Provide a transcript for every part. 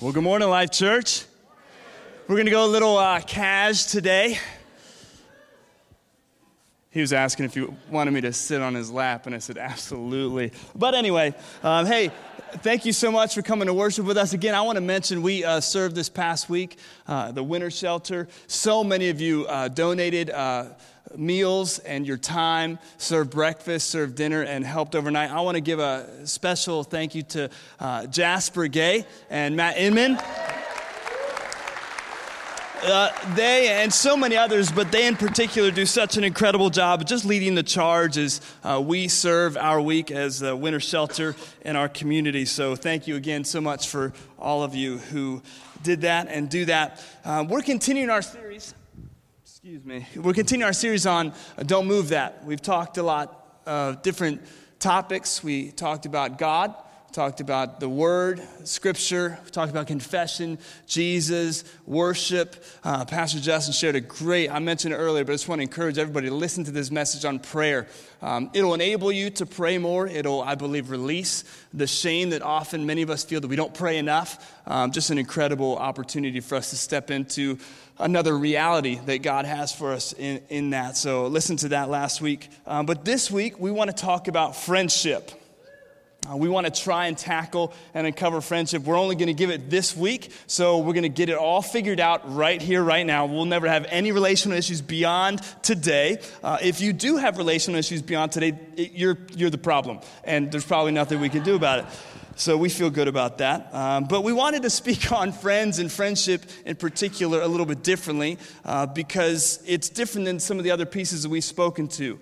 Well, good morning, Life Church. We're going to go a little uh, cash today. He was asking if you wanted me to sit on his lap, and I said, absolutely. But anyway, um, hey, thank you so much for coming to worship with us. Again, I want to mention we uh, served this past week, uh, the winter shelter. So many of you uh, donated uh, meals and your time, served breakfast, served dinner, and helped overnight. I want to give a special thank you to uh, Jasper Gay and Matt Inman. Uh, they and so many others, but they in particular do such an incredible job just leading the charge as uh, we serve our week as a winter shelter in our community. So thank you again so much for all of you who did that and do that. Uh, we're continuing our series. Excuse me. We're continuing our series on uh, Don't Move That. We've talked a lot of different topics. We talked about God talked about the Word, Scripture, we talked about confession, Jesus, worship. Uh, Pastor Justin shared a great, I mentioned it earlier, but I just want to encourage everybody to listen to this message on prayer. Um, it'll enable you to pray more. It'll, I believe, release the shame that often many of us feel that we don't pray enough. Um, just an incredible opportunity for us to step into another reality that God has for us in, in that. So, listen to that last week. Um, but this week, we want to talk about friendship. Uh, we want to try and tackle and uncover friendship. We're only going to give it this week, so we're going to get it all figured out right here, right now. We'll never have any relational issues beyond today. Uh, if you do have relational issues beyond today, it, you're, you're the problem, and there's probably nothing we can do about it. So we feel good about that. Um, but we wanted to speak on friends and friendship in particular a little bit differently uh, because it's different than some of the other pieces that we've spoken to.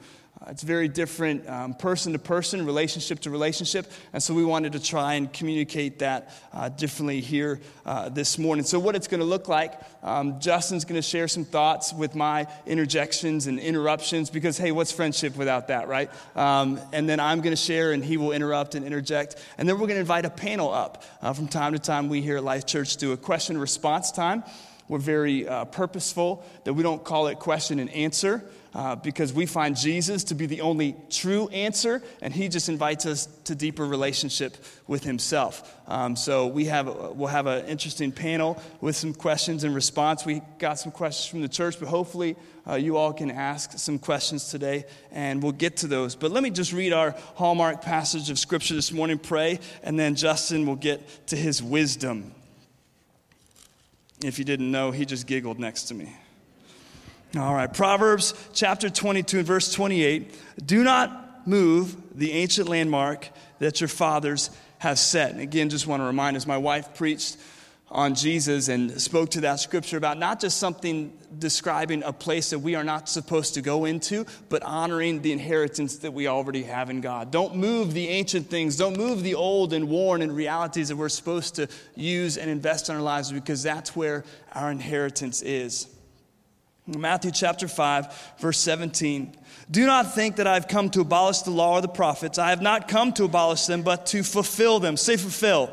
Uh, it's very different um, person to person, relationship to relationship. And so we wanted to try and communicate that uh, differently here uh, this morning. So, what it's going to look like, um, Justin's going to share some thoughts with my interjections and interruptions because, hey, what's friendship without that, right? Um, and then I'm going to share and he will interrupt and interject. And then we're going to invite a panel up. Uh, from time to time, we here at Life Church do a question response time. We're very uh, purposeful that we don't call it question and answer uh, because we find Jesus to be the only true answer, and He just invites us to deeper relationship with Himself. Um, so we have we'll have an interesting panel with some questions and response. We got some questions from the church, but hopefully uh, you all can ask some questions today, and we'll get to those. But let me just read our hallmark passage of Scripture this morning. Pray, and then Justin will get to his wisdom. If you didn't know, he just giggled next to me. All right, Proverbs chapter 22 and verse 28. Do not move the ancient landmark that your fathers have set. And again, just want to remind us, my wife preached on Jesus and spoke to that scripture about not just something describing a place that we are not supposed to go into, but honoring the inheritance that we already have in God. Don't move the ancient things, don't move the old and worn and realities that we're supposed to use and invest in our lives because that's where our inheritance is. Matthew chapter 5, verse 17. Do not think that I've come to abolish the law or the prophets. I have not come to abolish them, but to fulfill them. Say, fulfill.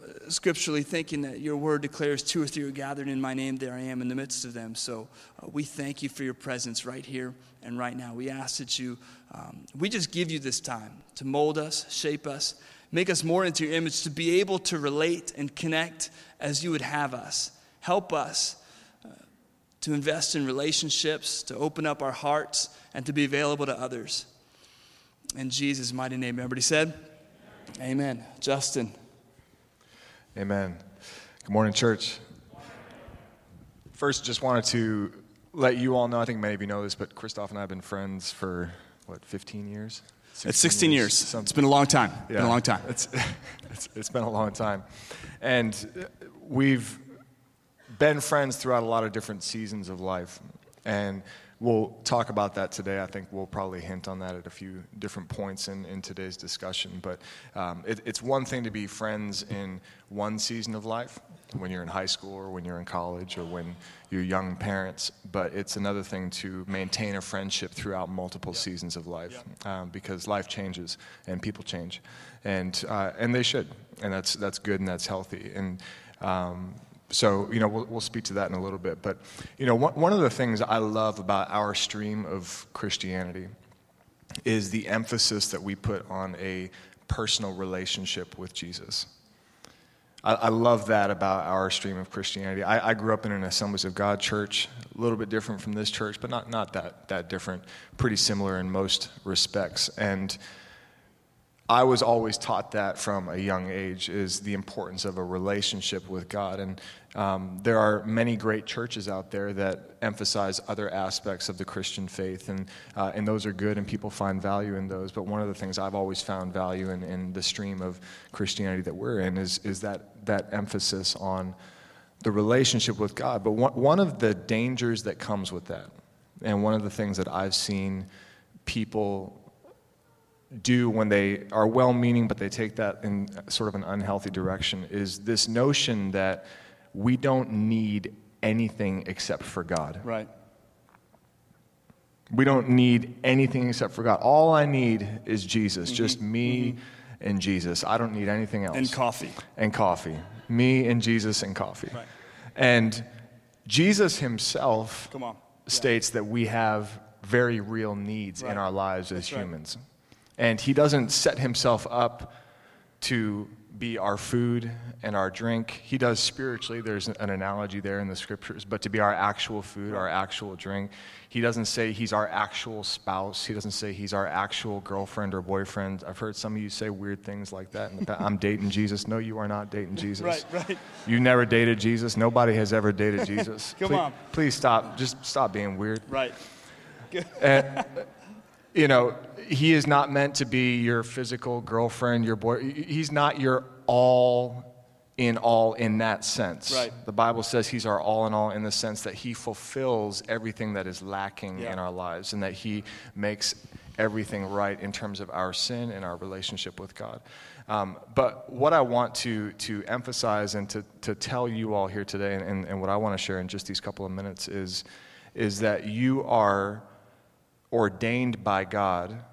scripturally thinking that your word declares two or three are gathered in my name, there I am in the midst of them. So uh, we thank you for your presence right here and right now. We ask that you, um, we just give you this time to mold us, shape us, make us more into your image, to be able to relate and connect as you would have us. Help us uh, to invest in relationships, to open up our hearts, and to be available to others. In Jesus' mighty name, everybody said, Amen. Justin. Amen. Good morning, church. First, just wanted to let you all know, I think many of you know this, but Christoph and I have been friends for, what, 15 years? It's 16 years. years. It's been a long time. Yeah, been a long time. It's, it's, it's been a long time. And we've been friends throughout a lot of different seasons of life. And We'll talk about that today. I think we'll probably hint on that at a few different points in, in today's discussion. But um, it, it's one thing to be friends in one season of life, when you're in high school or when you're in college or when you're young parents. But it's another thing to maintain a friendship throughout multiple seasons of life um, because life changes and people change, and uh, and they should, and that's that's good and that's healthy. And um, so you know we'll, we'll speak to that in a little bit. But you know one, one of the things I love about our stream of Christianity is the emphasis that we put on a personal relationship with Jesus. I, I love that about our stream of Christianity. I, I, grew up in an Assemblies of God church, a little bit different from this church, but not, not that, that different, pretty similar in most respects. And I was always taught that from a young age is the importance of a relationship with God. And um, there are many great churches out there that emphasize other aspects of the Christian faith, and, uh, and those are good, and people find value in those. But one of the things I've always found value in, in the stream of Christianity that we're in is, is that, that emphasis on the relationship with God. But one, one of the dangers that comes with that, and one of the things that I've seen people do when they are well meaning, but they take that in sort of an unhealthy direction, is this notion that we don't need anything except for God. Right. We don't need anything except for God. All I need is Jesus, mm-hmm. just me mm-hmm. and Jesus. I don't need anything else. And coffee. And coffee. Me and Jesus and coffee. Right. And Jesus himself states that we have very real needs right. in our lives as That's humans. Right. And he doesn't set himself up to be our food and our drink. He does spiritually, there's an analogy there in the scriptures, but to be our actual food, our actual drink. He doesn't say he's our actual spouse. He doesn't say he's our actual girlfriend or boyfriend. I've heard some of you say weird things like that. I'm dating Jesus. No, you are not dating Jesus. right, right. You never dated Jesus. Nobody has ever dated Jesus. Come please, on. Please stop. Just stop being weird. Right. and, you know, he is not meant to be your physical girlfriend, your boy. He's not your all in all in that sense. Right. The Bible says he's our all in all in the sense that he fulfills everything that is lacking yeah. in our lives and that he makes everything right in terms of our sin and our relationship with God. Um, but what I want to, to emphasize and to, to tell you all here today, and, and, and what I want to share in just these couple of minutes, is, is that you are ordained by God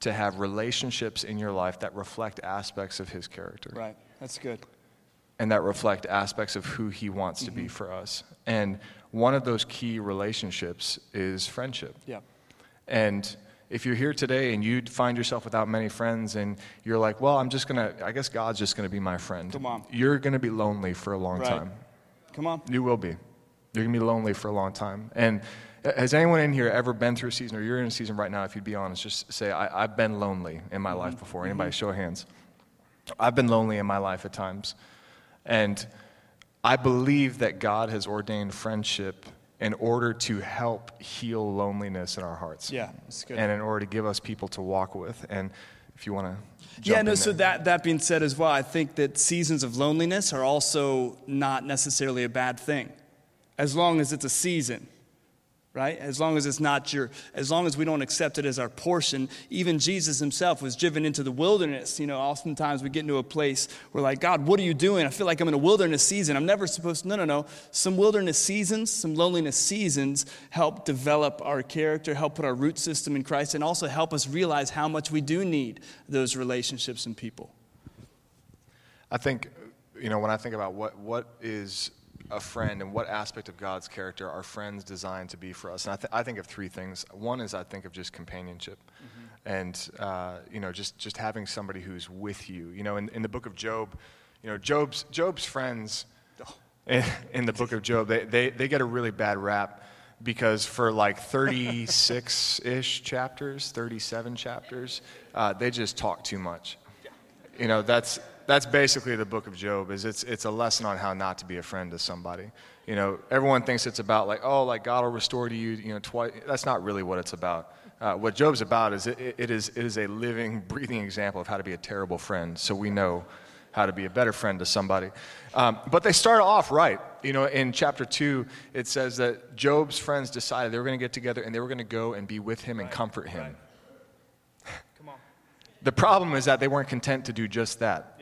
to have relationships in your life that reflect aspects of his character. Right. That's good. And that reflect aspects of who he wants to mm-hmm. be for us. And one of those key relationships is friendship. Yeah. And if you're here today and you find yourself without many friends and you're like, well, I'm just going to, I guess God's just going to be my friend. Come on. You're going to be lonely for a long right. time. Come on. You will be. You're going to be lonely for a long time. And has anyone in here ever been through a season, or you're in a season right now, if you'd be honest, just say, I, have been lonely in my mm-hmm. life before. Anybody, mm-hmm. show of hands. I've been lonely in my life at times. And I believe that God has ordained friendship in order to help heal loneliness in our hearts. Yeah, that's good. And in order to give us people to walk with. And if you want to. Yeah, no, so that, that being said as well, I think that seasons of loneliness are also not necessarily a bad thing, as long as it's a season right? As long as it's not your, as long as we don't accept it as our portion. Even Jesus himself was driven into the wilderness. You know, oftentimes we get into a place where, like, God, what are you doing? I feel like I'm in a wilderness season. I'm never supposed to, no, no, no. Some wilderness seasons, some loneliness seasons help develop our character, help put our root system in Christ, and also help us realize how much we do need those relationships and people. I think, you know, when I think about what, what is a friend and what aspect of God's character are friends designed to be for us? And I, th- I think of three things. One is I think of just companionship. Mm-hmm. And, uh, you know, just, just having somebody who's with you. You know, in, in the book of Job, you know, Job's, Job's friends in, in the book of Job, they, they, they get a really bad rap because for like 36 ish chapters, 37 chapters, uh, they just talk too much. You know, that's, that's basically the book of Job. Is it's it's a lesson on how not to be a friend to somebody. You know, everyone thinks it's about like oh, like God will restore to you. You know, twice. That's not really what it's about. Uh, what Job's about is it, it is it is a living, breathing example of how to be a terrible friend. So we know how to be a better friend to somebody. Um, but they start off right. You know, in chapter two, it says that Job's friends decided they were going to get together and they were going to go and be with him and comfort him. Come on. The problem is that they weren't content to do just that.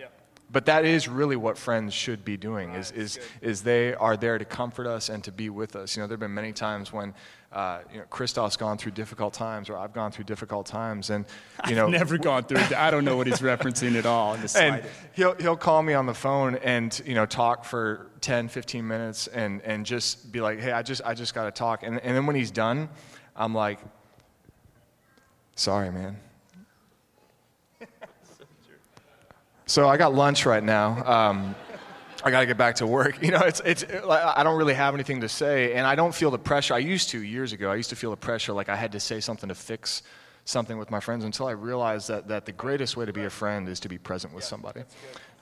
But that is really what friends should be doing is, is, is they are there to comfort us and to be with us you know there have been many times when uh, you know, Christoph's gone through difficult times, or I've gone through difficult times, and you know, I've never gone through it. I don't know what he's referencing at all. and he'll he'll call me on the phone and you know talk for 10, 15 minutes, and and just be like, hey, I just I just got to talk, and and then when he's done, I'm like, sorry, man. So I got lunch right now. Um, I got to get back to work. You know, it's, it's, I don't really have anything to say, and I don't feel the pressure. I used to years ago. I used to feel the pressure like I had to say something to fix something with my friends until I realized that, that the greatest way to be a friend is to be present with somebody.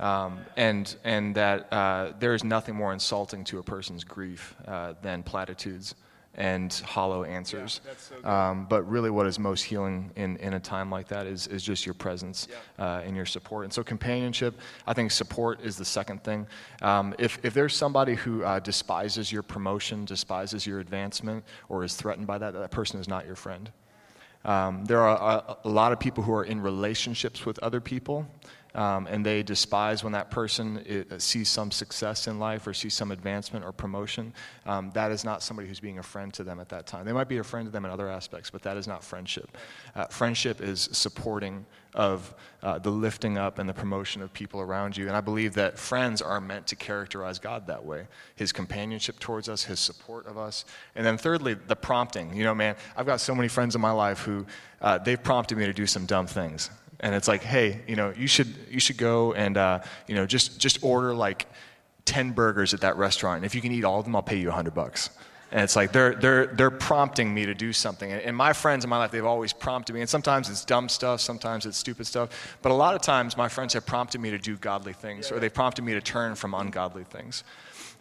Um, and, and that uh, there is nothing more insulting to a person's grief uh, than platitudes and hollow answers. Yeah, so um, but really, what is most healing in, in a time like that is, is just your presence yeah. uh, and your support. And so, companionship, I think support is the second thing. Um, if, if there's somebody who uh, despises your promotion, despises your advancement, or is threatened by that, that person is not your friend. Um, there are a, a, lot of people who are in relationships with other people um, and they despise when that person uh, sees some success in life or sees some advancement or promotion, um, that is not somebody who's being a friend to them at that time. They might be a friend to them in other aspects, but that is not friendship. Uh, friendship is supporting of uh, the lifting up and the promotion of people around you. And I believe that friends are meant to characterize God that way His companionship towards us, His support of us. And then, thirdly, the prompting. You know, man, I've got so many friends in my life who uh, they've prompted me to do some dumb things and it's like, hey, you know, you should you should go and uh, you know just just order like ten burgers at that restaurant. And if you can eat all of them, I'll pay you a hundred bucks. And it's like they're they're they're prompting me to do something. And my friends in my life, they've always prompted me. And sometimes it's dumb stuff, sometimes it's stupid stuff. But a lot of times, my friends have prompted me to do godly things, or they've prompted me to turn from ungodly things.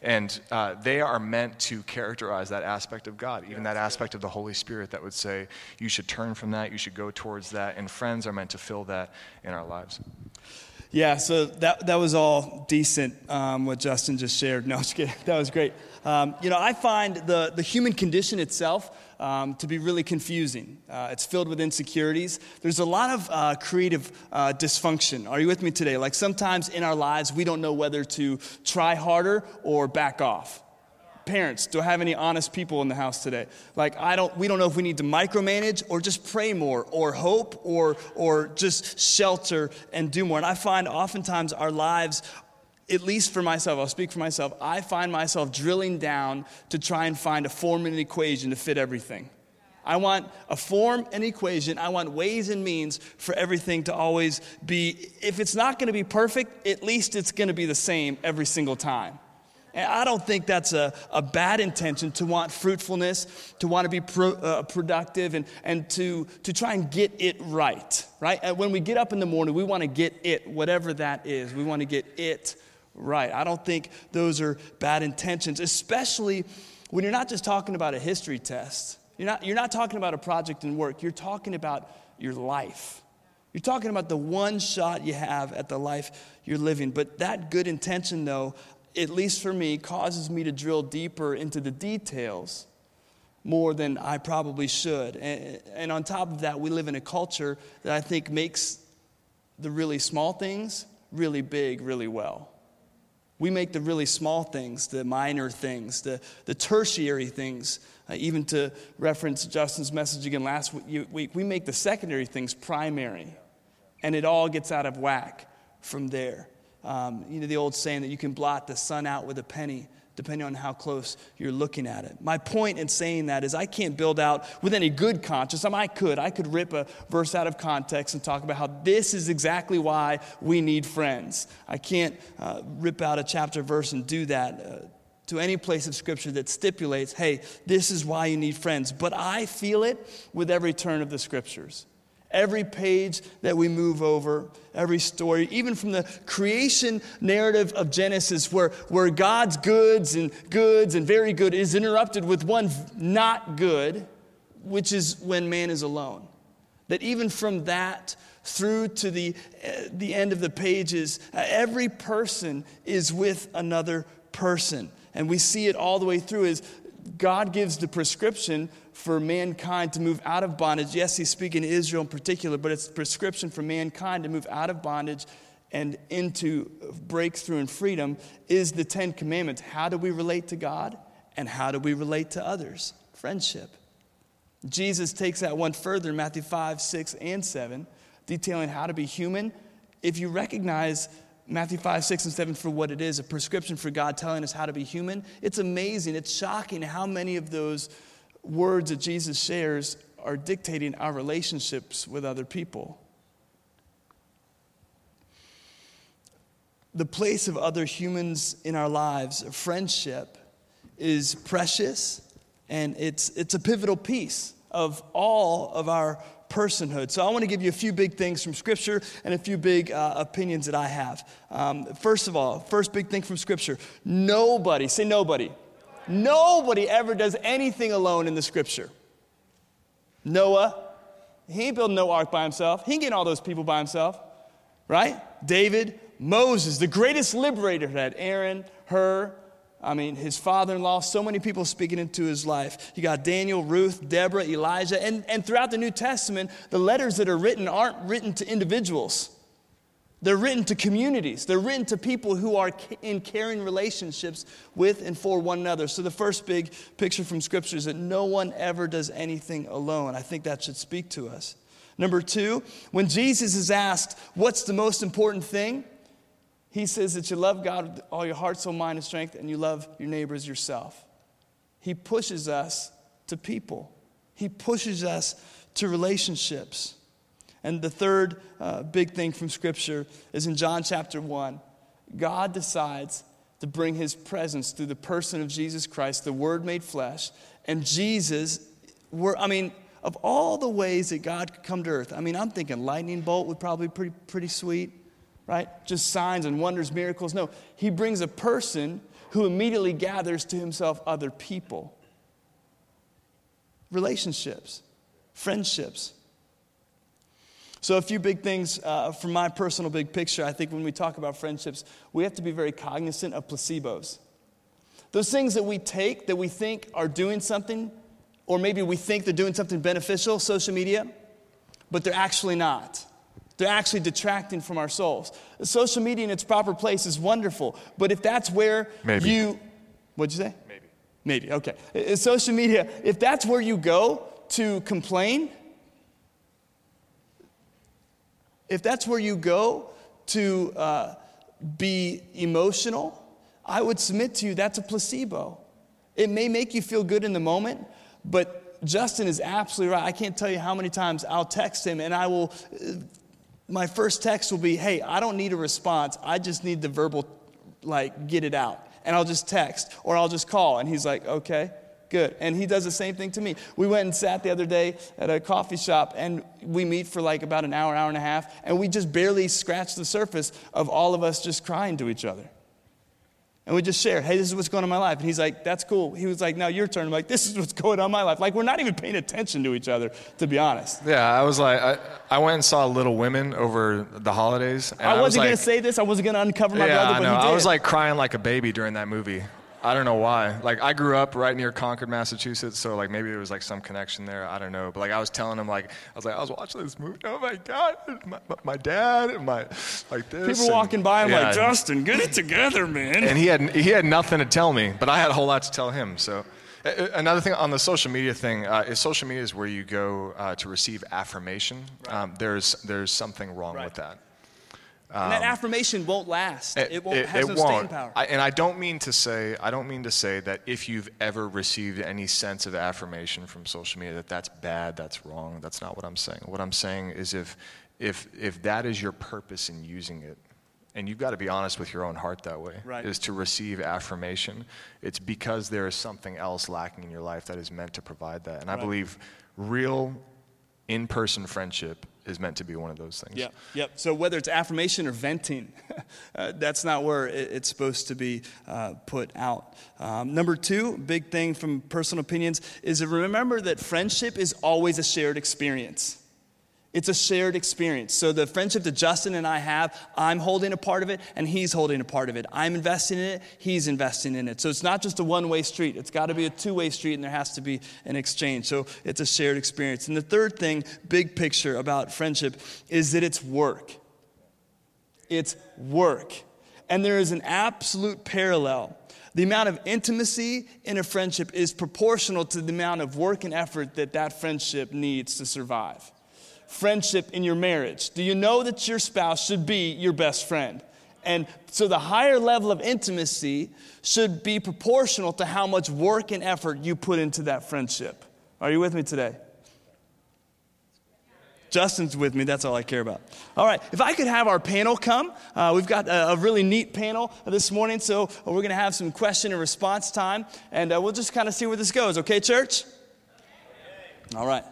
And uh, they are meant to characterize that aspect of God, even that aspect of the Holy Spirit that would say, you should turn from that, you should go towards that. And friends are meant to fill that in our lives. Yeah, so that, that was all decent, um, what Justin just shared. No, just kidding. That was great. Um, you know, I find the, the human condition itself um, to be really confusing. Uh, it's filled with insecurities. There's a lot of uh, creative uh, dysfunction. Are you with me today? Like sometimes in our lives, we don't know whether to try harder or back off. Parents, do I have any honest people in the house today? Like I don't we don't know if we need to micromanage or just pray more or hope or or just shelter and do more. And I find oftentimes our lives at least for myself, I'll speak for myself, I find myself drilling down to try and find a form and an equation to fit everything. I want a form and equation. I want ways and means for everything to always be, if it's not going to be perfect, at least it's going to be the same every single time. And I don't think that's a, a bad intention to want fruitfulness, to want to be pro, uh, productive, and, and to, to try and get it right, right? And when we get up in the morning, we want to get it, whatever that is. We want to get it right. I don't think those are bad intentions, especially when you're not just talking about a history test. You're not, you're not talking about a project in work, you're talking about your life. You're talking about the one shot you have at the life you're living. But that good intention, though, at least for me, causes me to drill deeper into the details more than I probably should. And, and on top of that, we live in a culture that I think makes the really small things really big really well. We make the really small things, the minor things, the, the tertiary things, uh, even to reference Justin's message again last week, we make the secondary things primary. And it all gets out of whack from there. Um, you know, the old saying that you can blot the sun out with a penny depending on how close you're looking at it. My point in saying that is I can't build out with any good conscience. I, mean, I could. I could rip a verse out of context and talk about how this is exactly why we need friends. I can't uh, rip out a chapter verse and do that. Uh, to any place of scripture that stipulates, hey, this is why you need friends. But I feel it with every turn of the scriptures. Every page that we move over, every story, even from the creation narrative of Genesis, where, where God's goods and goods and very good is interrupted with one not good, which is when man is alone. That even from that through to the, uh, the end of the pages, uh, every person is with another person. And we see it all the way through is God gives the prescription for mankind to move out of bondage. Yes, he's speaking to Israel in particular, but it's prescription for mankind to move out of bondage and into breakthrough and freedom is the Ten Commandments. How do we relate to God and how do we relate to others? Friendship. Jesus takes that one further in Matthew 5, 6, and 7, detailing how to be human. If you recognize Matthew 5, 6, and 7 for what it is a prescription for God telling us how to be human, it's amazing. It's shocking how many of those words that Jesus shares are dictating our relationships with other people. The place of other humans in our lives, friendship, is precious and it's, it's a pivotal piece of all of our personhood. So I want to give you a few big things from Scripture and a few big uh, opinions that I have. Um, first of all, first big thing from Scripture nobody, say nobody, nobody ever does anything alone in the Scripture. Noah, he ain't building no ark by himself. He ain't getting all those people by himself, right? David, Moses, the greatest liberator had Aaron, Hur, I mean, his father in law, so many people speaking into his life. You got Daniel, Ruth, Deborah, Elijah. And, and throughout the New Testament, the letters that are written aren't written to individuals, they're written to communities. They're written to people who are in caring relationships with and for one another. So, the first big picture from Scripture is that no one ever does anything alone. I think that should speak to us. Number two, when Jesus is asked, What's the most important thing? He says that you love God with all your heart, soul, mind, and strength, and you love your neighbors yourself. He pushes us to people, He pushes us to relationships. And the third uh, big thing from Scripture is in John chapter 1. God decides to bring His presence through the person of Jesus Christ, the Word made flesh. And Jesus, were, I mean, of all the ways that God could come to earth, I mean, I'm thinking lightning bolt would probably be pretty, pretty sweet right? Just signs and wonders, miracles. No, he brings a person who immediately gathers to himself other people. Relationships, friendships. So, a few big things uh, from my personal big picture. I think when we talk about friendships, we have to be very cognizant of placebos. Those things that we take that we think are doing something, or maybe we think they're doing something beneficial, social media, but they're actually not. They're actually detracting from our souls. Social media in its proper place is wonderful, but if that's where Maybe. you, what'd you say? Maybe. Maybe, okay. Social media, if that's where you go to complain, if that's where you go to uh, be emotional, I would submit to you that's a placebo. It may make you feel good in the moment, but Justin is absolutely right. I can't tell you how many times I'll text him and I will my first text will be, hey, I don't need a response. I just need the verbal, like, get it out. And I'll just text or I'll just call. And he's like, okay, good. And he does the same thing to me. We went and sat the other day at a coffee shop and we meet for like about an hour, hour and a half. And we just barely scratched the surface of all of us just crying to each other. And we just share, hey, this is what's going on in my life. And he's like, that's cool. He was like, now your turn. I'm like, this is what's going on in my life. Like, we're not even paying attention to each other, to be honest. Yeah, I was like, I, I went and saw Little Women over the holidays. I wasn't was going like, to say this. I wasn't going to uncover my yeah, brother, I but know. he did. I was like crying like a baby during that movie. I don't know why. Like I grew up right near Concord, Massachusetts, so like maybe there was like some connection there. I don't know. But like I was telling him like I was like I was watching this movie. Oh my god, my, my, my dad and my like this. People and, walking by, I'm yeah, like, Justin, get it together, man. And he had he had nothing to tell me, but I had a whole lot to tell him. So. Another thing on the social media thing uh, is social media is where you go uh, to receive affirmation. Right. Um, there's there's something wrong right. with that. Um, and that affirmation won't last. It, it won't it, has it no won't. staying power. I, and I don't mean to say I don't mean to say that if you've ever received any sense of affirmation from social media that that's bad, that's wrong. That's not what I'm saying. What I'm saying is if if if that is your purpose in using it, and you've got to be honest with your own heart that way, right. is to receive affirmation. It's because there is something else lacking in your life that is meant to provide that. And I believe real in-person friendship is meant to be one of those things. Yeah, yep. So whether it's affirmation or venting, uh, that's not where it, it's supposed to be uh, put out. Um, number two, big thing from personal opinions is remember that friendship is always a shared experience. It's a shared experience. So the friendship that Justin and I have, I'm holding a part of it and he's holding a part of it. I'm investing in it, he's investing in it. So it's not just a one way street. It's got to be a two way street and there has to be an exchange. So it's a shared experience. And the third thing, big picture about friendship, is that it's work. it's work. And there is an absolute parallel. The amount of intimacy in a friendship is proportional to the amount of work and effort that that friendship needs to survive. Friendship in your marriage. Do you know that your spouse should be your best friend? And so the higher level of intimacy should be proportional to how much work and effort you put into that friendship. Are you with me today? Justin's with me. That's all I care about. All right. If I could have our panel come, uh, we've got a, a, really neat panel this morning. So we're going to have some question and response time, and uh, we'll just kind of see where this goes. Okay, church? All right.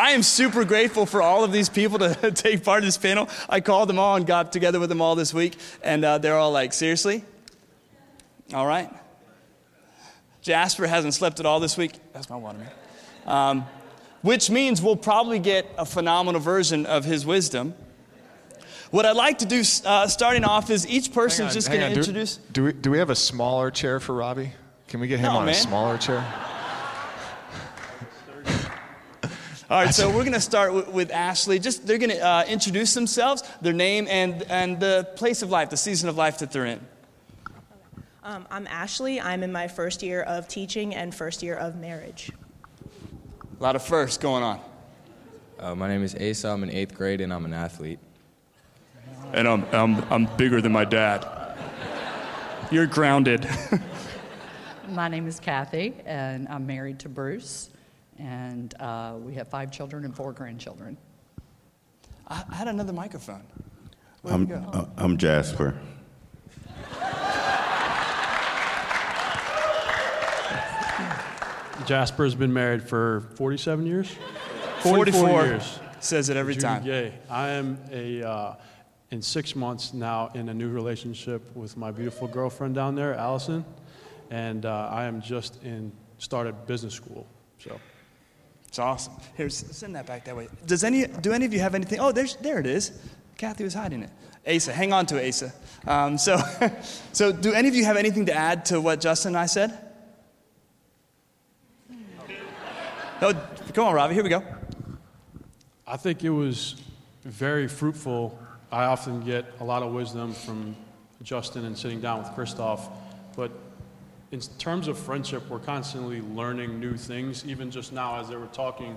I am super grateful for all of these people to take part in this panel. I called them all and got together with them all this week, and uh, they're all like, seriously? All right. Jasper hasn't slept at all this week. That's my water, man. Um, which means we'll probably get a phenomenal version of his wisdom. What I'd like to do, uh, starting off, is each person's just going to introduce. Do we, do we have a smaller chair for Robbie? Can we get him no, on man. a smaller chair? All right, so we're going to start with, with, Ashley. Just they're going to uh, introduce themselves, their name, and and the place of life, the season of life that they're in. Um, I'm Ashley. I'm in my first year of teaching and first year of marriage. A lot of firsts going on. Uh, my name is Asa. I'm in eighth grade and I'm an athlete. And I'm, I'm, I'm bigger than my dad. You're grounded. my name is Kathy, and I'm married to Bruce and uh, we have five children and four grandchildren. I, I had another microphone. I'm, uh, I'm Jasper. Jasper's been married for 47 years? 44, 44 years. Says it every time. Yay. I am a, uh, in six months now in a new relationship with my beautiful girlfriend down there, Allison, and uh, I am just in started business school. So it's awesome. Here, send that back that way. Does any, do any of you have anything? Oh, there's, there it is. Kathy was hiding it. Asa, hang on to Asa. Um, so, so, do any of you have anything to add to what Justin and I said? Oh, come on, Robbie, here we go. I think it was very fruitful. I often get a lot of wisdom from Justin and sitting down with Christoph, but in terms of friendship, we're constantly learning new things. Even just now, as they were talking,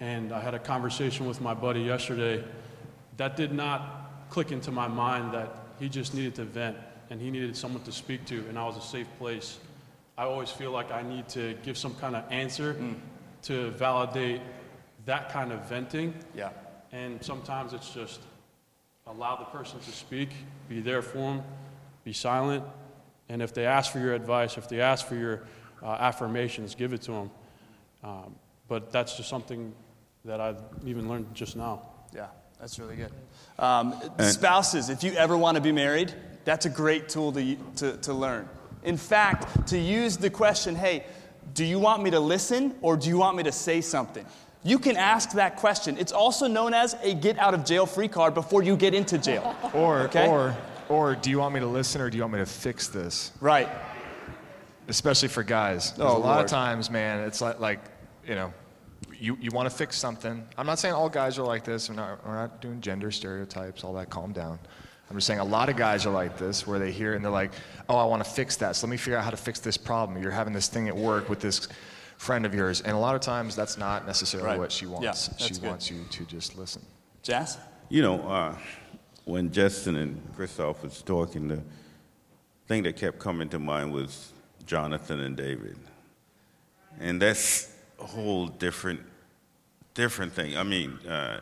and I had a conversation with my buddy yesterday, that did not click into my mind that he just needed to vent and he needed someone to speak to, and I was a safe place. I always feel like I need to give some kind of answer mm. to validate that kind of venting. Yeah. And sometimes it's just allow the person to speak, be there for them, be silent, and if they ask for your advice, if they ask for your uh, affirmations, give it to them. Um, but that's just something that I've even learned just now. Yeah, that's really good. Um, spouses, if you ever want to be married, that's a great tool to, to, to learn. In fact, to use the question, hey, do you want me to listen or do you want me to say something? You can ask that question. It's also known as a get out of jail free card before you get into jail. Or, okay? or or do you want me to listen or do you want me to fix this? Right. Especially for guys. Oh, a lot Lord. of times, man, it's like, like you know, you, you want to fix something. I'm not saying all guys are like this. We're not, we're not doing gender stereotypes, all that. Calm down. I'm just saying a lot of guys are like this, where they hear and they're like, oh, I want to fix that. So let me figure out how to fix this problem. You're having this thing at work with this friend of yours. And a lot of times that's not necessarily right. what she wants. Yeah, she good. wants you to just listen. Jazz? You know, uh, when Justin and Christoph was talking, the thing that kept coming to mind was Jonathan and David. And that's a whole different, different thing. I mean, uh,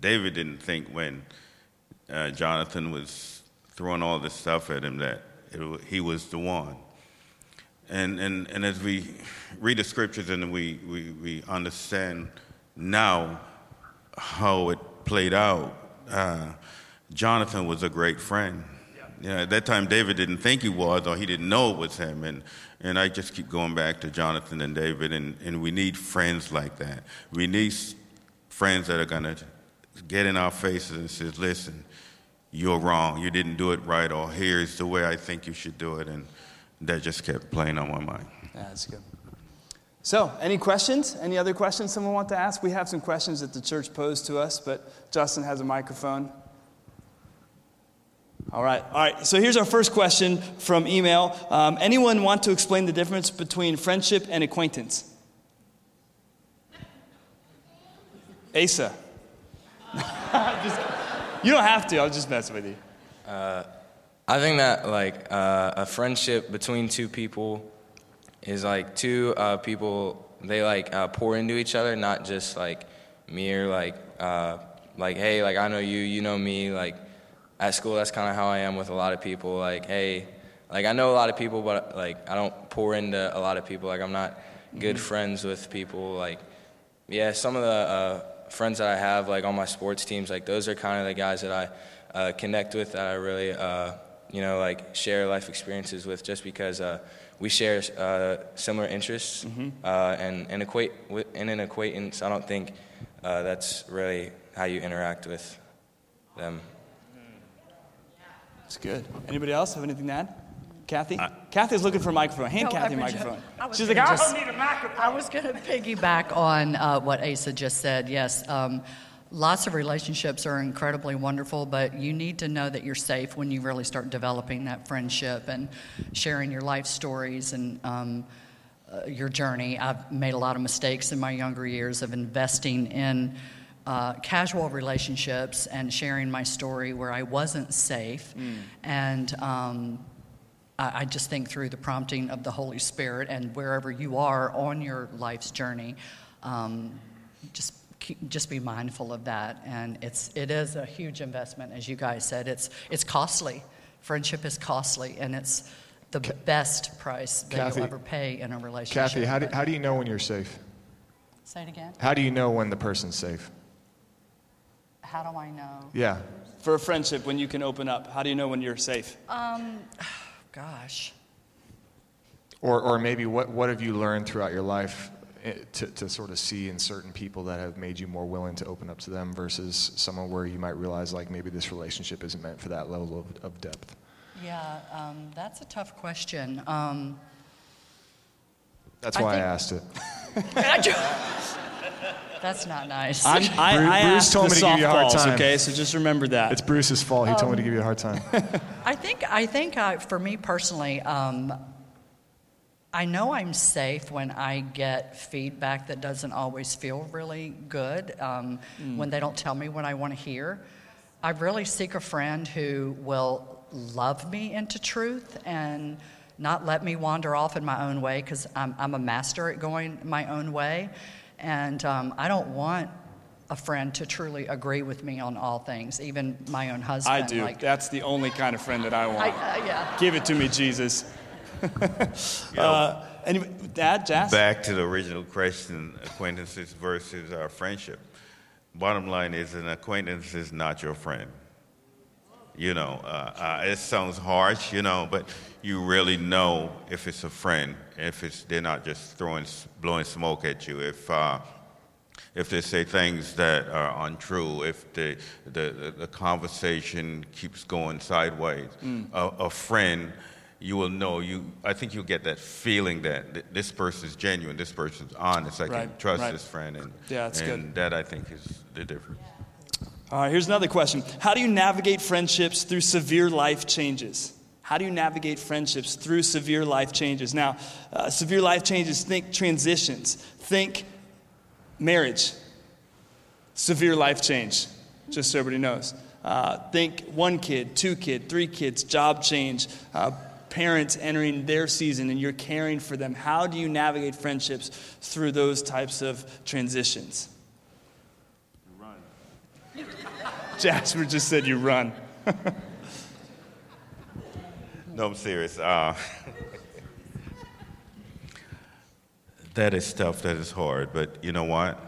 David didn't think when uh, Jonathan was throwing all this stuff at him that it, he was the one. And, and, and as we read the scriptures and we, we, we understand now how it played out, uh, Jonathan was a great friend. Yeah, at that time, David didn't think he was, or he didn't know it was him. And, and I just keep going back to Jonathan and David, and, and we need friends like that. We need friends that are going to get in our faces and says, listen, you're wrong. You didn't do it right, or here's the way I think you should do it. And that just kept playing on my mind. Yeah, that's good. So, any questions? Any other questions someone want to ask? We have some questions that the church posed to us, but Justin has a microphone. All right, all right. So here's our first question from email. Um, anyone want to explain the difference between friendship and acquaintance? Asa. Just- you don't have to. I'll just mess with you. I think that like uh, a friendship between two people is like two uh, people they like uh, pour into each other, not just like mere like uh, like hey like I know you, you know me. Like at school, that's kind of how I am with a lot of people. Like hey, like I know a lot of people, but like I don't pour into a lot of people. Like I'm not good friends with people. Like yeah, some of the uh, friends that I have, like on my sports teams, like those are kind of the guys that I uh, connect with, that I really, uh, you know, like share life experiences with, just because uh, we share uh, similar interests. Uh, and and equate with, in an acquaintance, I don't think uh, that's really how you interact with them. It's good. Anybody else have anything to add? Kathy? Kathy's looking for a microphone. Hand No, Kathy a I was ju- microphone. I was She's like, gonna I just- don't need a microphone. I was going to piggyback on uh, what Asa just said. Yes, um, lots of relationships are incredibly wonderful, but you need to know that you're safe when you really start developing that friendship and sharing your life stories and um, uh, your journey. I've made a lot of mistakes in my younger years of investing in. Uh, casual relationships and sharing my story where I wasn't safe, and um, I I just think through the prompting of the Holy Spirit and wherever you are on your life's journey, um, just keep, just be mindful of that. And it's it is a huge investment, as you guys said. It's it's costly. Friendship is costly, and it's the best price that Kathy- you'll ever pay in a relationship. Kathy, how do, how do you know when you're safe? say it again? How do you know when the person's safe? How do I know? Yeah. For a friendship, when you can open up, how do you know when you're safe? Um, Gosh. Or, or maybe what, what have you learned throughout your life eh, to, to sort of see in certain people that have made you more willing to open up to them versus someone where you might realize like maybe this relationship isn't meant for that level of, of depth? Yeah, um, that's a tough question. Um, That's why I think- asked it. that's not nice. I'm, I, Bruce- I Bruce told me to give you a hard time. okay? So just remember that. It's Bruce's fault. He told me to give you a hard time. I think I think I, for me personally, um, I know I'm safe when I get feedback that doesn't always feel really good. Um, When they don't tell me what I want to hear, I really seek a friend who will love me into truth and not let me wander off in my own way because I'm, I'm a master at going my own way, and um, I don't want. A friend to truly agree with me on all things, even my own husband. I do. Like, That's the only kind of friend that I want. I, uh, yeah. Give it to me, Jesus. uh, anyway, Dad, Jas? Back to the original question acquaintances versus our friendship. Bottom line is, an acquaintance is not your friend. You know, uh, uh, it sounds harsh, you know, but you really know if it's a friend, if it's they're not just throwing, blowing smoke at you. If uh, if they say things that are untrue, if the the, the, conversation keeps going sideways, a, a friend, you will know. You, I think you'll get that feeling that th- this person's genuine, this person's honest. I can trust right. this friend, and Yeah, that's good. and that I think is the difference. All right, here's another question. How do you navigate friendships through severe life changes? How do you navigate friendships through severe life changes? Now, uh, severe life changes, think transitions, think marriage, severe life change, just so everybody knows. Uh, think one kid, two kid, three kids, job change, uh, parents entering their season and you're caring for them. How do you navigate friendships through those types of transitions? Jasper just said you run. No, I'm serious. Uh, that is tough. That is hard. But you know what?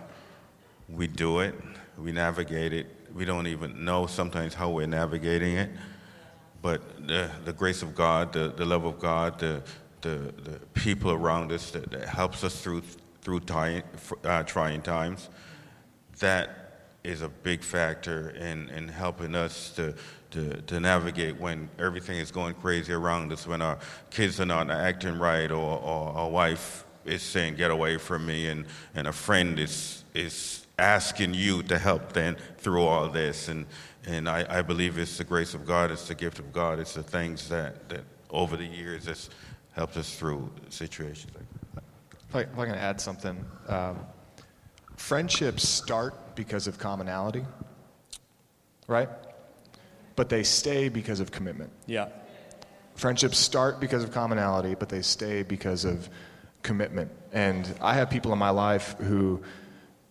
We do it. We navigate it. We don't even know sometimes how we're navigating it. But the, the grace of God, the, the love of God, the, the, the people around us that, that helps us through, through uh, trying times, that is a big factor in, in helping us to, to, to navigate when everything is going crazy around us, when our kids are not acting right or, or our wife is saying, "Get away from me," and and a friend is is asking you to help them through all this, and and I, I believe it's the grace of God, it's the gift of God, it's the things that that over the years has helped us through situations. If I, if I can add something, um, friendships start because of commonality, right? But they stay because of commitment. Yeah. Friendships start because of commonality, but they stay because of commitment. And I have people in my life who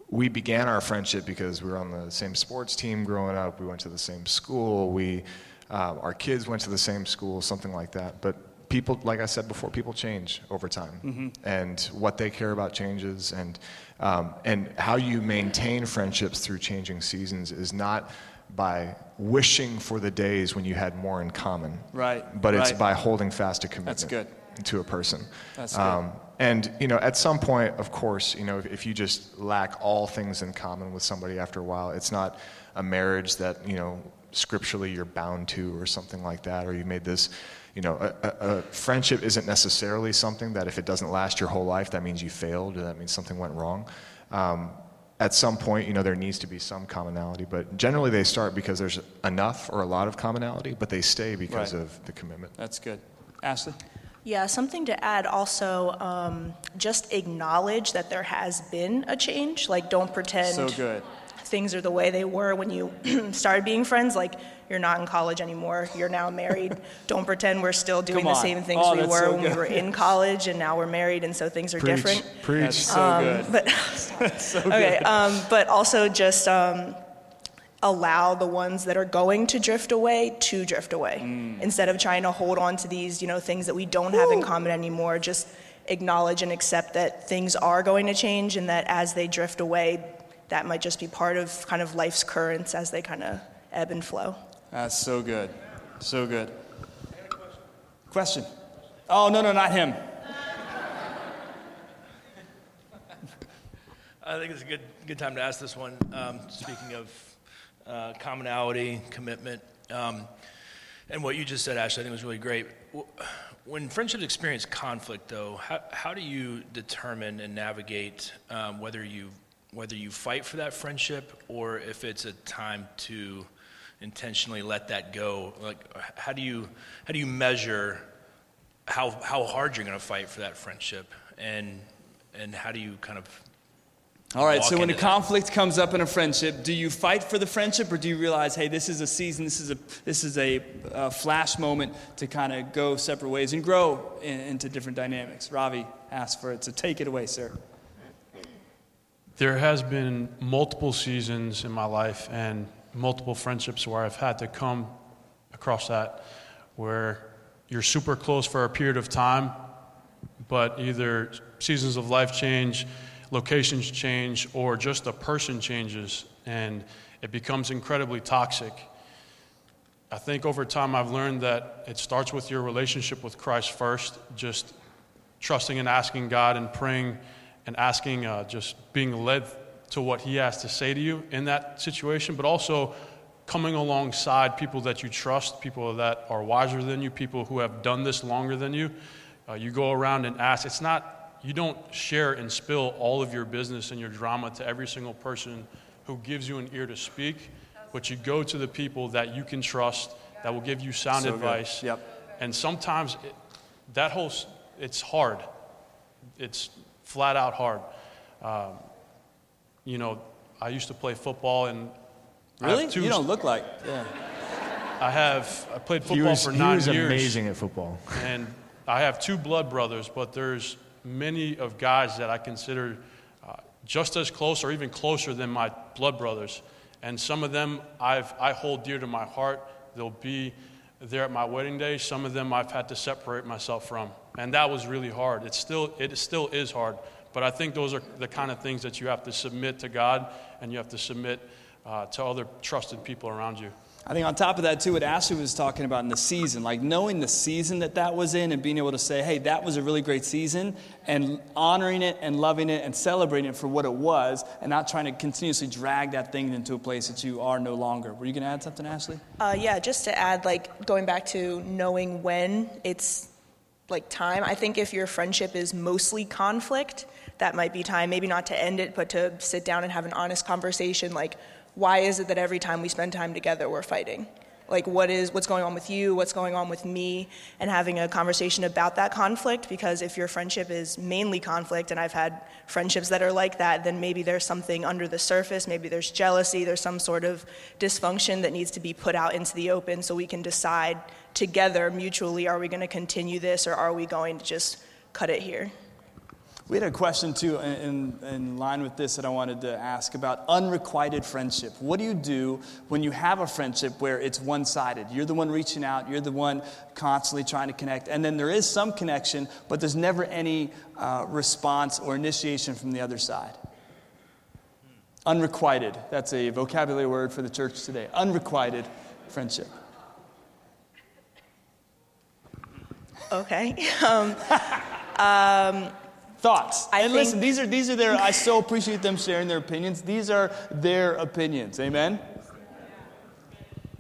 we began our friendship because we were on the same sports team growing up. We went to the same school. We, uh, our kids went to the same school, something like that. But people, like I said before, people change over time, mm-hmm. and what they care about changes, and um, and how you maintain friendships through changing seasons is not by wishing for the days when you had more in common, right? But it's right. by holding fast to commitment. That's good. To a person. That's good. Um, and you know, at some point, of course, you know, if, if you just lack all things in common with somebody after a while, it's not a marriage that you know scripturally you're bound to or something like that, or you made this you know, a, a, a, friendship isn't necessarily something that if it doesn't last your whole life, that means you failed or that means something went wrong. Um, at some point, you know, there needs to be some commonality, but generally they start because there's enough or a lot of commonality, but they stay because right. of the commitment. That's good. Ashley? Yeah, something to add also, um, just acknowledge that there has been a change. Like, don't pretend. So good things are the way they were when you started being friends. Like, you're not in college anymore. You're now married. Don't pretend we're still doing the same things oh, we were so when good. we were in college, and now we're married, and so things are Preach. different. Preach. That's so um, good. But so okay, um, but also just um, allow the ones that are going to drift away to drift away mm. instead of trying to hold on to these, you know, things that we don't have in common anymore. Just acknowledge and accept that things are going to change, and that as they drift away, that might just be part of kind of life's currents as they kind of ebb and flow. That's so good. So good. Question. Oh, no, no, not him. I think it's a good, good time to ask this one. Um, speaking of uh, commonality, commitment, um, and what you just said, Ashley, I think was really great. When friendships experience conflict, though, how, how do you determine and navigate um, whether you whether you fight for that friendship or if it's a time to intentionally let that go. Like how do you how do you measure how how hard you're going to fight for that friendship? And and how do you kind of all right so when a that? conflict comes up in a friendship do you fight for the friendship or do you realize hey this is a season this is a this is a, a flash moment to kind of go separate ways and grow in, into different dynamics? Ravi asked for it so take it away sir there has been multiple seasons in my life and multiple friendships where I've had to come across that, where you're super close for a period of time, but either seasons of life change, locations change, or just a person changes, and it becomes incredibly toxic. I think over time I've learned that it starts with your relationship with Christ first, just trusting and asking God and praying and asking, uh, just being led to what He has to say to you in that situation, but also coming alongside people that you trust, people that are wiser than you, people who have done this longer than you. Uh, you go around and ask. It's not, you don't share and spill all of your business and your drama to every single person who gives you an ear to speak, but you go to the people that you can trust, that will give you sound so advice. Yep. And sometimes it, that whole, it's hard. It's flat out hard. Um, you know, I used to play football and really, you don't look like. Yeah. I have I played football he was, for nine years. He was years, amazing at football. And I have two blood brothers, but there's many of guys that I consider uh, just as close or even closer than my blood brothers. And some of them I've, I hold dear to my heart. They'll be there at my wedding day. Some of them I've had to separate myself from. And that was really hard. It still, it still is hard. But I think those are the kind of things that you have to submit to God and you have to submit uh, to other trusted people around you. I think on top of that, too, what Ashley was talking about in the season, like knowing the season that that was in and being able to say, hey, that was a really great season, and honoring it and loving it and celebrating it for what it was, and not trying to continuously drag that thing into a place that you are no longer. Were you going to add something, Ashley? Uh, yeah, just to add, like going back to knowing when it's like time. I think if your friendship is mostly conflict, that might be time, maybe not to end it, but to sit down and have an honest conversation. Like, why is it that every time we spend time together, we're fighting? Like, what is what's going on with you? What's going on with me? And having a conversation about that conflict. Because if your friendship is mainly conflict, and I've had friendships that are like that, then maybe there's something under the surface. Maybe there's jealousy. There's some sort of dysfunction that needs to be put out into the open, so we can decide together mutually: Are we going to continue this, or are we going to just cut it here? We had a question too in, in, in, line with this that I wanted to ask about unrequited friendship. What do you do when you have a friendship where it's one sided? You're the one reaching out, you're the one constantly trying to connect, and then there is some connection, but there's never any uh, response or initiation from the other side. Unrequited, that's a vocabulary word for the church today. Unrequited friendship. Okay. Um, um, thoughts. I and listen, these are these are their. I so appreciate them sharing their opinions. These are their opinions. Amen.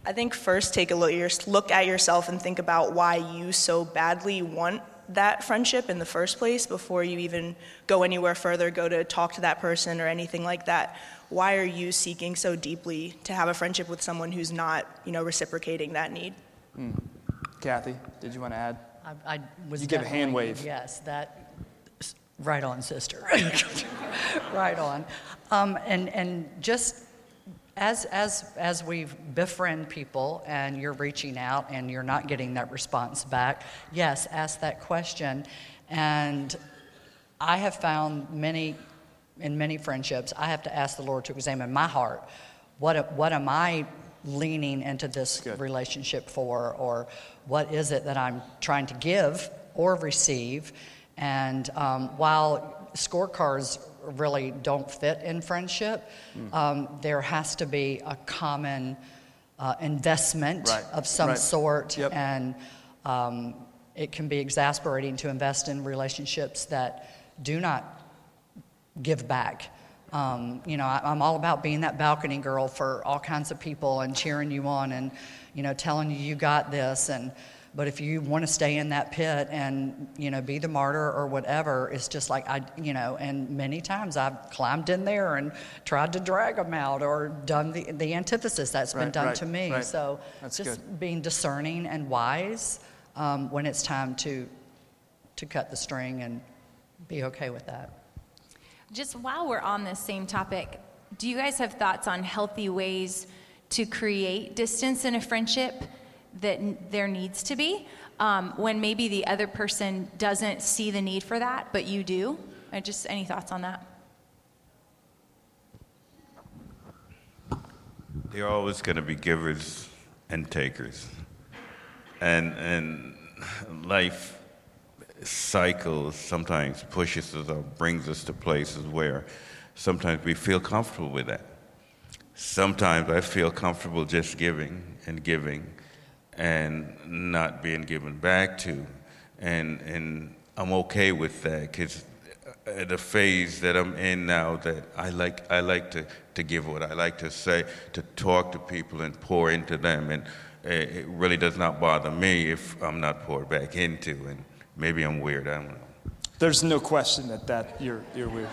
I think first take a look, look at yourself and think about why you so badly want that friendship in the first place before you even go anywhere further, go to talk to that person or anything like that. Why are you seeking so deeply to have a friendship with someone who's not, you know, reciprocating that need? Mm. Kathy, did you want to add? I, I was. You give a hand wave. Yes, that Right on, sister. right on. Um, and, and just as, as, as we befriend people and you're reaching out and you're not getting that response back, yes, ask that question. And I have found many, in many friendships, I have to ask the Lord to examine my heart. What, what am I leaning into this Good. relationship for? Or what is it that I'm trying to give or receive? And um, while scorecards really don't fit in friendship, mm. um, there has to be a common uh, investment right. of some right. sort. Yep. And um, it can be exasperating to invest in relationships that do not give back. Um, you know, I, am all about being that balcony girl for all kinds of people and cheering you on and, you know, telling you you got this. And but if you want to stay in that pit and, you know, be the martyr or whatever, it's just like I, you know, and many times I've climbed in there and tried to drag them out or done the, the antithesis that's right, been done right, to me. Right. So that's just good. being discerning and wise um, when it's time to, to cut the string and be okay with that. Just while we're on this same topic, do you guys have thoughts on healthy ways to create distance in a friendship? That there needs to be um, when maybe the other person doesn't see the need for that, but you do? Just any thoughts on that? Are always going to be givers and takers. And, and life cycles sometimes pushes us or brings us to places where sometimes we feel comfortable with that. Sometimes I feel comfortable just giving and giving and not being given back to. And, and I'm okay with that because at uh, the phase that I'm in now that I like, I like to, to give what I like to say, to talk to people and pour into them. And uh, it really does not bother me if I'm not poured back into. And maybe I'm weird, I don't know. There's no question that, that you're, you're weird.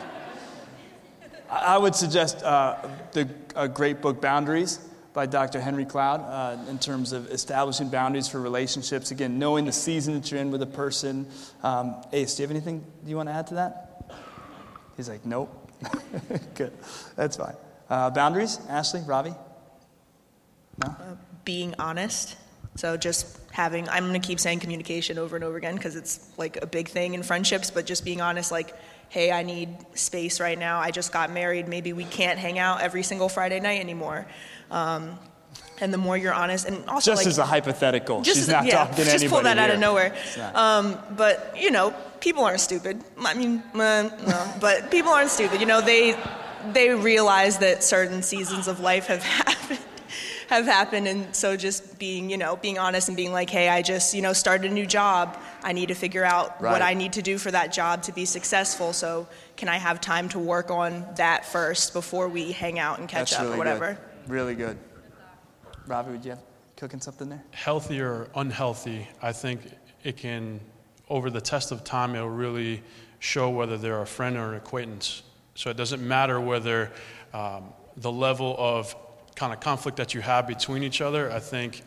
I would suggest uh, the a great book, Boundaries by Dr. Henry Cloud uh, in terms of establishing boundaries for relationships. Again, knowing the season that you're in with a person. Um, Ace, do you have anything you want to add to that? He's like, nope. Good. That's fine. Uh, boundaries, Ashley, Ravi? No? Uh, being honest. So just having, I'm going to keep saying communication over and over again because it's like a big thing in friendships, but just being honest, like, hey, I need space right now. I just got married. Maybe we can't hang out every single Friday night anymore. Um, and the more you're honest, and also just like, as a hypothetical, just, she's not yeah, talking to just pull that here. out of nowhere. Um, but you know, people aren't stupid. I mean, uh, no, but people aren't stupid. You know, they they realize that certain seasons of life have happened have happened and so just being you know being honest and being like hey i just you know started a new job i need to figure out right. what i need to do for that job to be successful so can i have time to work on that first before we hang out and catch That's up really or whatever good. Really good. Robbie, would you have cooking something there? Healthy or unhealthy, I think it can over the test of time, it'll really show whether they're a friend or an acquaintance. So it doesn't matter whether um, the level of kind of conflict that you have between each other. I think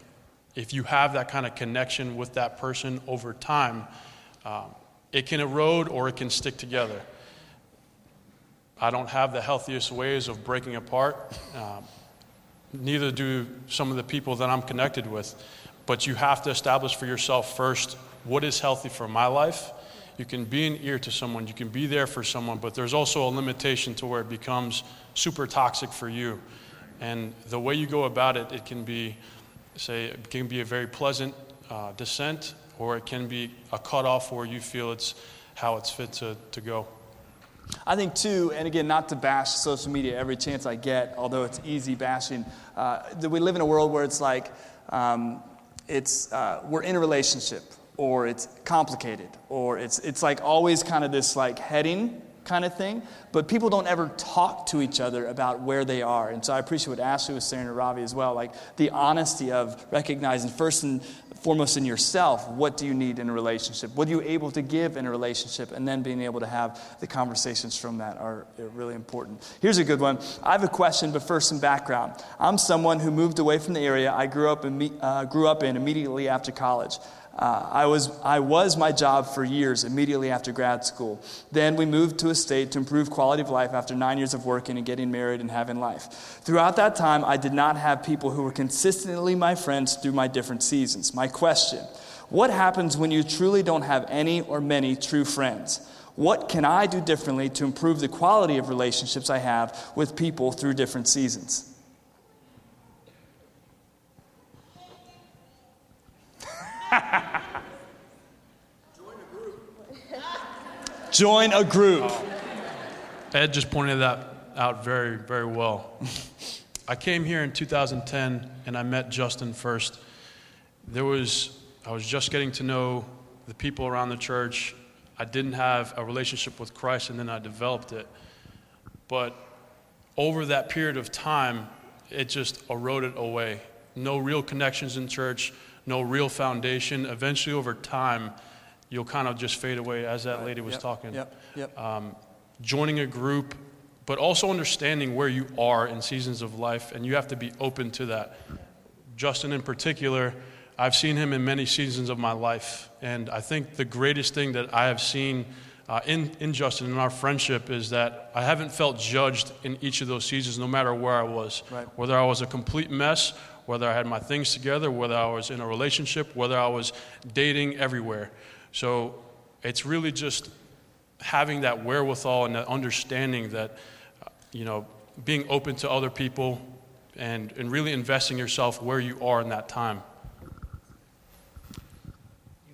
if you have that kind of connection with that person over time, um, it can erode or it can stick together. I don't have the healthiest ways of breaking apart. Um, neither do some of the people that I'm connected with. But you have to establish for yourself first what is healthy for my life. You can be an ear to someone, you can be there for someone, but there's also a limitation to where it becomes super toxic for you. And the way you go about it, it can be, say, it can be a very pleasant uh, descent, or it can be a cutoff where you feel it's how it's fit to, to go. I think, too, and again, not to bash social media every chance I get, although it's easy bashing, uh, that we live in a world where it's like um, it's, uh, we're in a relationship, or it's complicated, or it's, it's like always kind of this like heading kind of thing, but people don't ever talk to each other about where they are. And so I appreciate what Ashley was saying to Ravi as well, like the honesty of recognizing first and foremost in yourself, what do you need in a relationship? What are you able to give in a relationship? And then being able to have the conversations from that are really important. Here's a good one. I have a question, but first some background. I'm someone who moved away from the area I grew up in, uh, grew up in immediately after college. Uh, I, was, I was my job for years immediately after grad school. Then we moved to a state to improve quality of life after nine years of working and getting married and having life. Throughout that time, I did not have people who were consistently my friends through my different seasons. My question what happens when you truly don't have any or many true friends? What can I do differently to improve the quality of relationships I have with people through different seasons? Join a group. Join a group. Oh. Ed just pointed that out very, very well. I came here in 2010 and I met Justin first. There was, I was just getting to know the people around the church. I didn't have a relationship with Christ and then I developed it. But over that period of time, it just eroded away. No real connections in church, no real foundation. Eventually, over time, you'll kind of just fade away, as that lady was yep, talking. Yep, yep. Um, joining a group, but also understanding where you are in seasons of life, and you have to be open to that. Justin, in particular, I've seen him in many seasons of my life, and I think the greatest thing that I have seen uh, in, in Justin in our friendship is that I haven't felt judged in each of those seasons, no matter where I was. Right. Whether I was a complete mess whether I had my things together, whether I was in a relationship, whether I was dating everywhere. So it's really just having that wherewithal and that understanding that, uh, you know, being open to other people and, and really investing yourself where you are in that time. You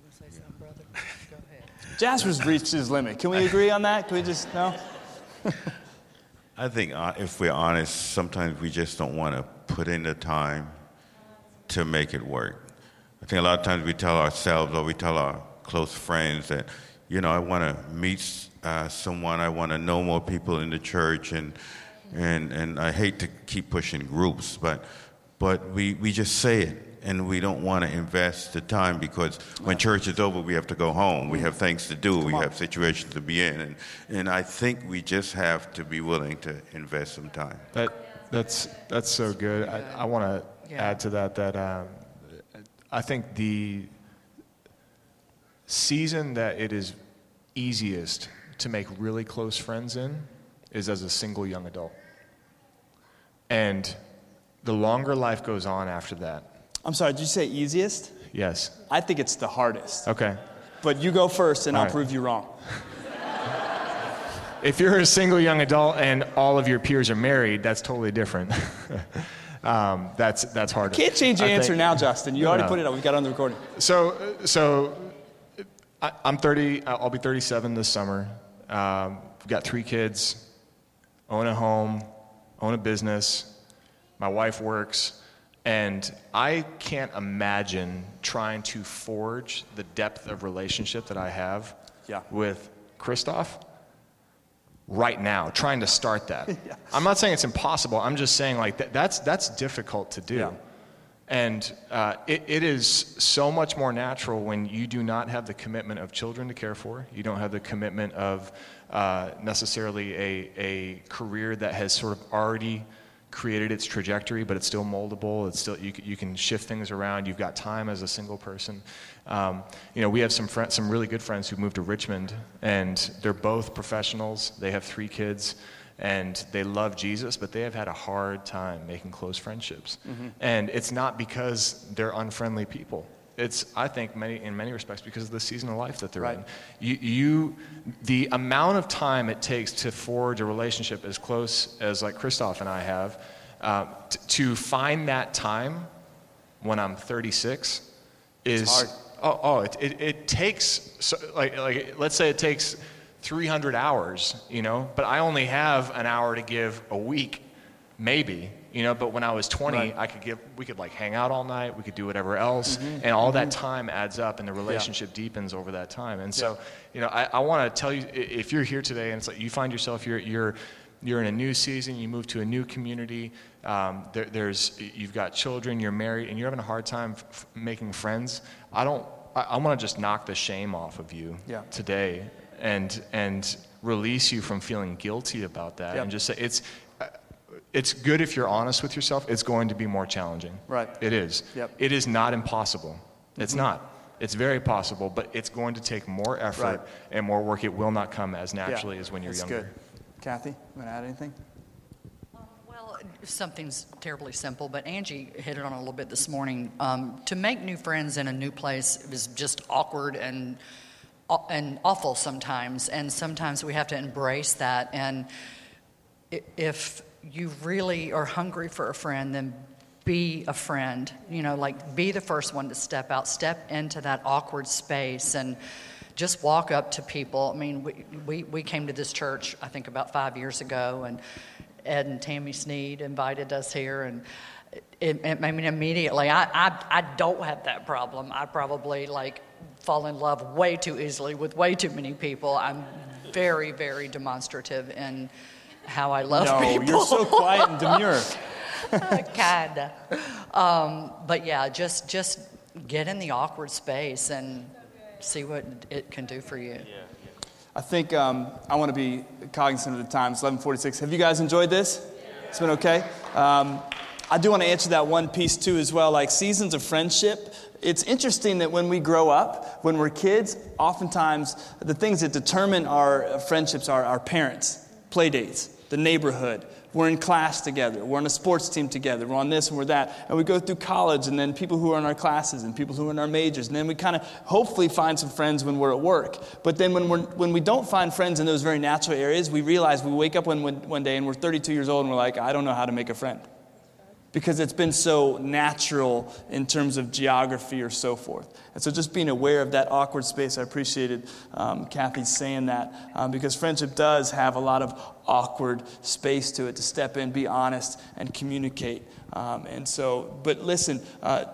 can say something, brother. Go ahead. Jasper's reached his limit. Can we agree on that? Can we just, no? I think uh, if we're honest, sometimes we just don't want to put in the time to make it work. I think a lot of times we tell ourselves or we tell our close friends that, you know, I want to meet uh, someone, I want to know more people in the church, and, and, and I hate to keep pushing groups, but, but we, we just say it. And we don't want to invest the time because when church is over, we have to go home. We have things to do. we have situations to be in. And, and I think we just have to be willing to invest some time. That, that's, that's so good. I, I want to yeah. add to that that um, I think the season that it is easiest to make really close friends in is as a single young adult. And the longer life goes on after that. I'm sorry, did you say easiest? Yes. I think it's the hardest. Okay. But you go first and All I'll right. prove you wrong. if you're a single young adult and all of your peers are married, that's totally different. Um, that's that's hard. Can't change your I answer think, now, Justin. You already no. put it up. We've got it on the recording. So so I, am 30. I'll be 37 this summer. Um, we've got three kids, own a home, own a business. My wife works, and I can't imagine trying to forge the depth of relationship that I have yeah. with Christoph right now, trying to start that. yeah. I'm not saying it's impossible. I'm just saying like that, that's that's difficult to do. Yeah. And uh, it, it is so much more natural when you do not have the commitment of children to care for. You don't have the commitment of uh, necessarily a, a career that has sort of already created its trajectory, but it's still moldable. It's still you, you can shift things around. You've got time as a single person. Um, you know, we have some friends, some really good friends who moved to Richmond, and they're both professionals. They have three kids, and they love Jesus, but they have had a hard time making close friendships. Mm-hmm. And it's not because they're unfriendly people. It's, I think, many, in many respects, because of the season of life that they're right. in. You, you, the amount of time it takes to forge a relationship as close as like Christoph and I have, uh, t- to find that time when I'm 36 is oh, oh it, it, it takes so, like like let's say it takes 300 hours, you know, but I only have an hour to give a week, maybe, you know. But when I was 20, right. I could give, we could like hang out all night, we could do whatever else, mm-hmm. and all mm-hmm. that time adds up, and the relationship yeah. deepens over that time. And so, you know, I, I want to tell you, if you're here today and it's like you find yourself, you're you're you're in a new season, you move to a new community, um, there, there's you've got children, you're married, and you're having a hard time f- making friends. I don't. I, I want to just knock the shame off of you yeah. today and and release you from feeling guilty about that yep. and just say it's it's good if you're honest with yourself it's going to be more challenging right it is yep. it is not impossible it's mm-hmm. not it's very possible but it's going to take more effort right. and more work it will not come as naturally yeah. as when you're That's younger good. kathy you want to add anything um, well, something's terribly simple, but Angie hit it on a little bit this morning. Um, to make new friends in a new place is just awkward and and awful sometimes, and sometimes we have to embrace that. And if you really are hungry for a friend, then be a friend. You know, like be the first one to step out, step into that awkward space, and just walk up to people. I mean, we, we, we came to this church, I think, about five years ago, and Ed and Tammy Sneed invited us here, and it, it, I mean, immediately, I, I, I don't have that problem. I probably like fall in love way too easily with way too many people. I'm very, very demonstrative in how I love no, people. you're so quiet and demure. Kinda. Um, but yeah, just just get in the awkward space and see what it can do for you. Yeah. I think um, I want to be cognizant of the time. It's 11:46. Have you guys enjoyed this? It's been okay. Um, I do want to answer that one piece too, as well. Like seasons of friendship it's interesting that when we grow up, when we're kids, oftentimes the things that determine our friendships are our parents, play dates, the neighborhood. We're in class together. We're on a sports team together. We're on this and we're that. And we go through college, and then people who are in our classes, and people who are in our majors. And then we kind of hopefully find some friends when we're at work. But then when, we're, when we don't find friends in those very natural areas, we realize we wake up one, one day and we're 32 years old and we're like, I don't know how to make a friend because it's been so natural in terms of geography or so forth. And so just being aware of that awkward space, I appreciated um, Kathy saying that um, because friendship does have a lot of awkward space to it to step in, be honest, and communicate. Um, and so, but listen, uh,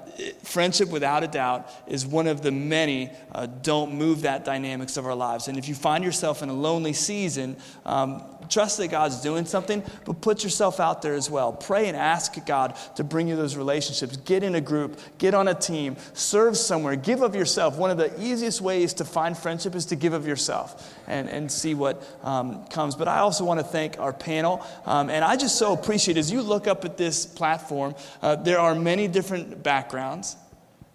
friendship without a doubt is one of the many uh, don't move that dynamics of our lives. And if you find yourself in a lonely season, um, trust that God's doing something, but put yourself out there as well. Pray and ask God to bring you those relationships. Get in a group, get on a team, serve somewhere, give of yourself. One of the easiest ways to find friendship is to give of yourself and, and see what um, comes. But I also want to thank our panel. Um, and I just so appreciate as you look up at this platform, uh, there are many different backgrounds,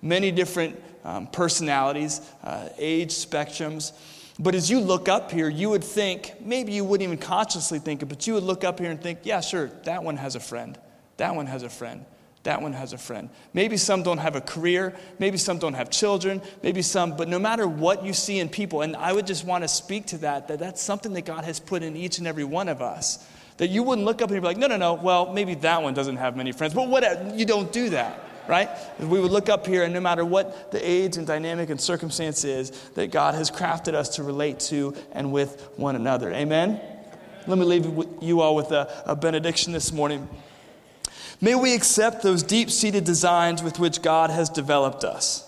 many different um, personalities, uh, age spectrums. But as you look up here, you would think, maybe you wouldn't even consciously think it, but you would look up here and think, yeah, sure, that one has a friend. That one has a friend. That one has a friend. Maybe some don't have a career. Maybe some don't have children. Maybe some, but no matter what you see in people, and I would just want to speak to that, that that's something that God has put in each and every one of us. That you wouldn't look up and be like, no, no, no, well, maybe that one doesn't have many friends. But you don't do that right? We would look up here, and no matter what the age and dynamic and circumstance is, that God has crafted us to relate to and with one another. Amen? Let me leave you all with a, a benediction this morning. May we accept those deep seated designs with which God has developed us.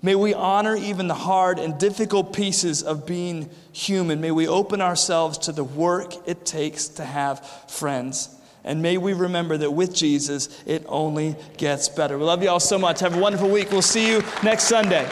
May we honor even the hard and difficult pieces of being human. May we open ourselves to the work it takes to have friends. And may we remember that with Jesus, it only gets better. We love you all so much. Have a wonderful week. We'll see you next Sunday.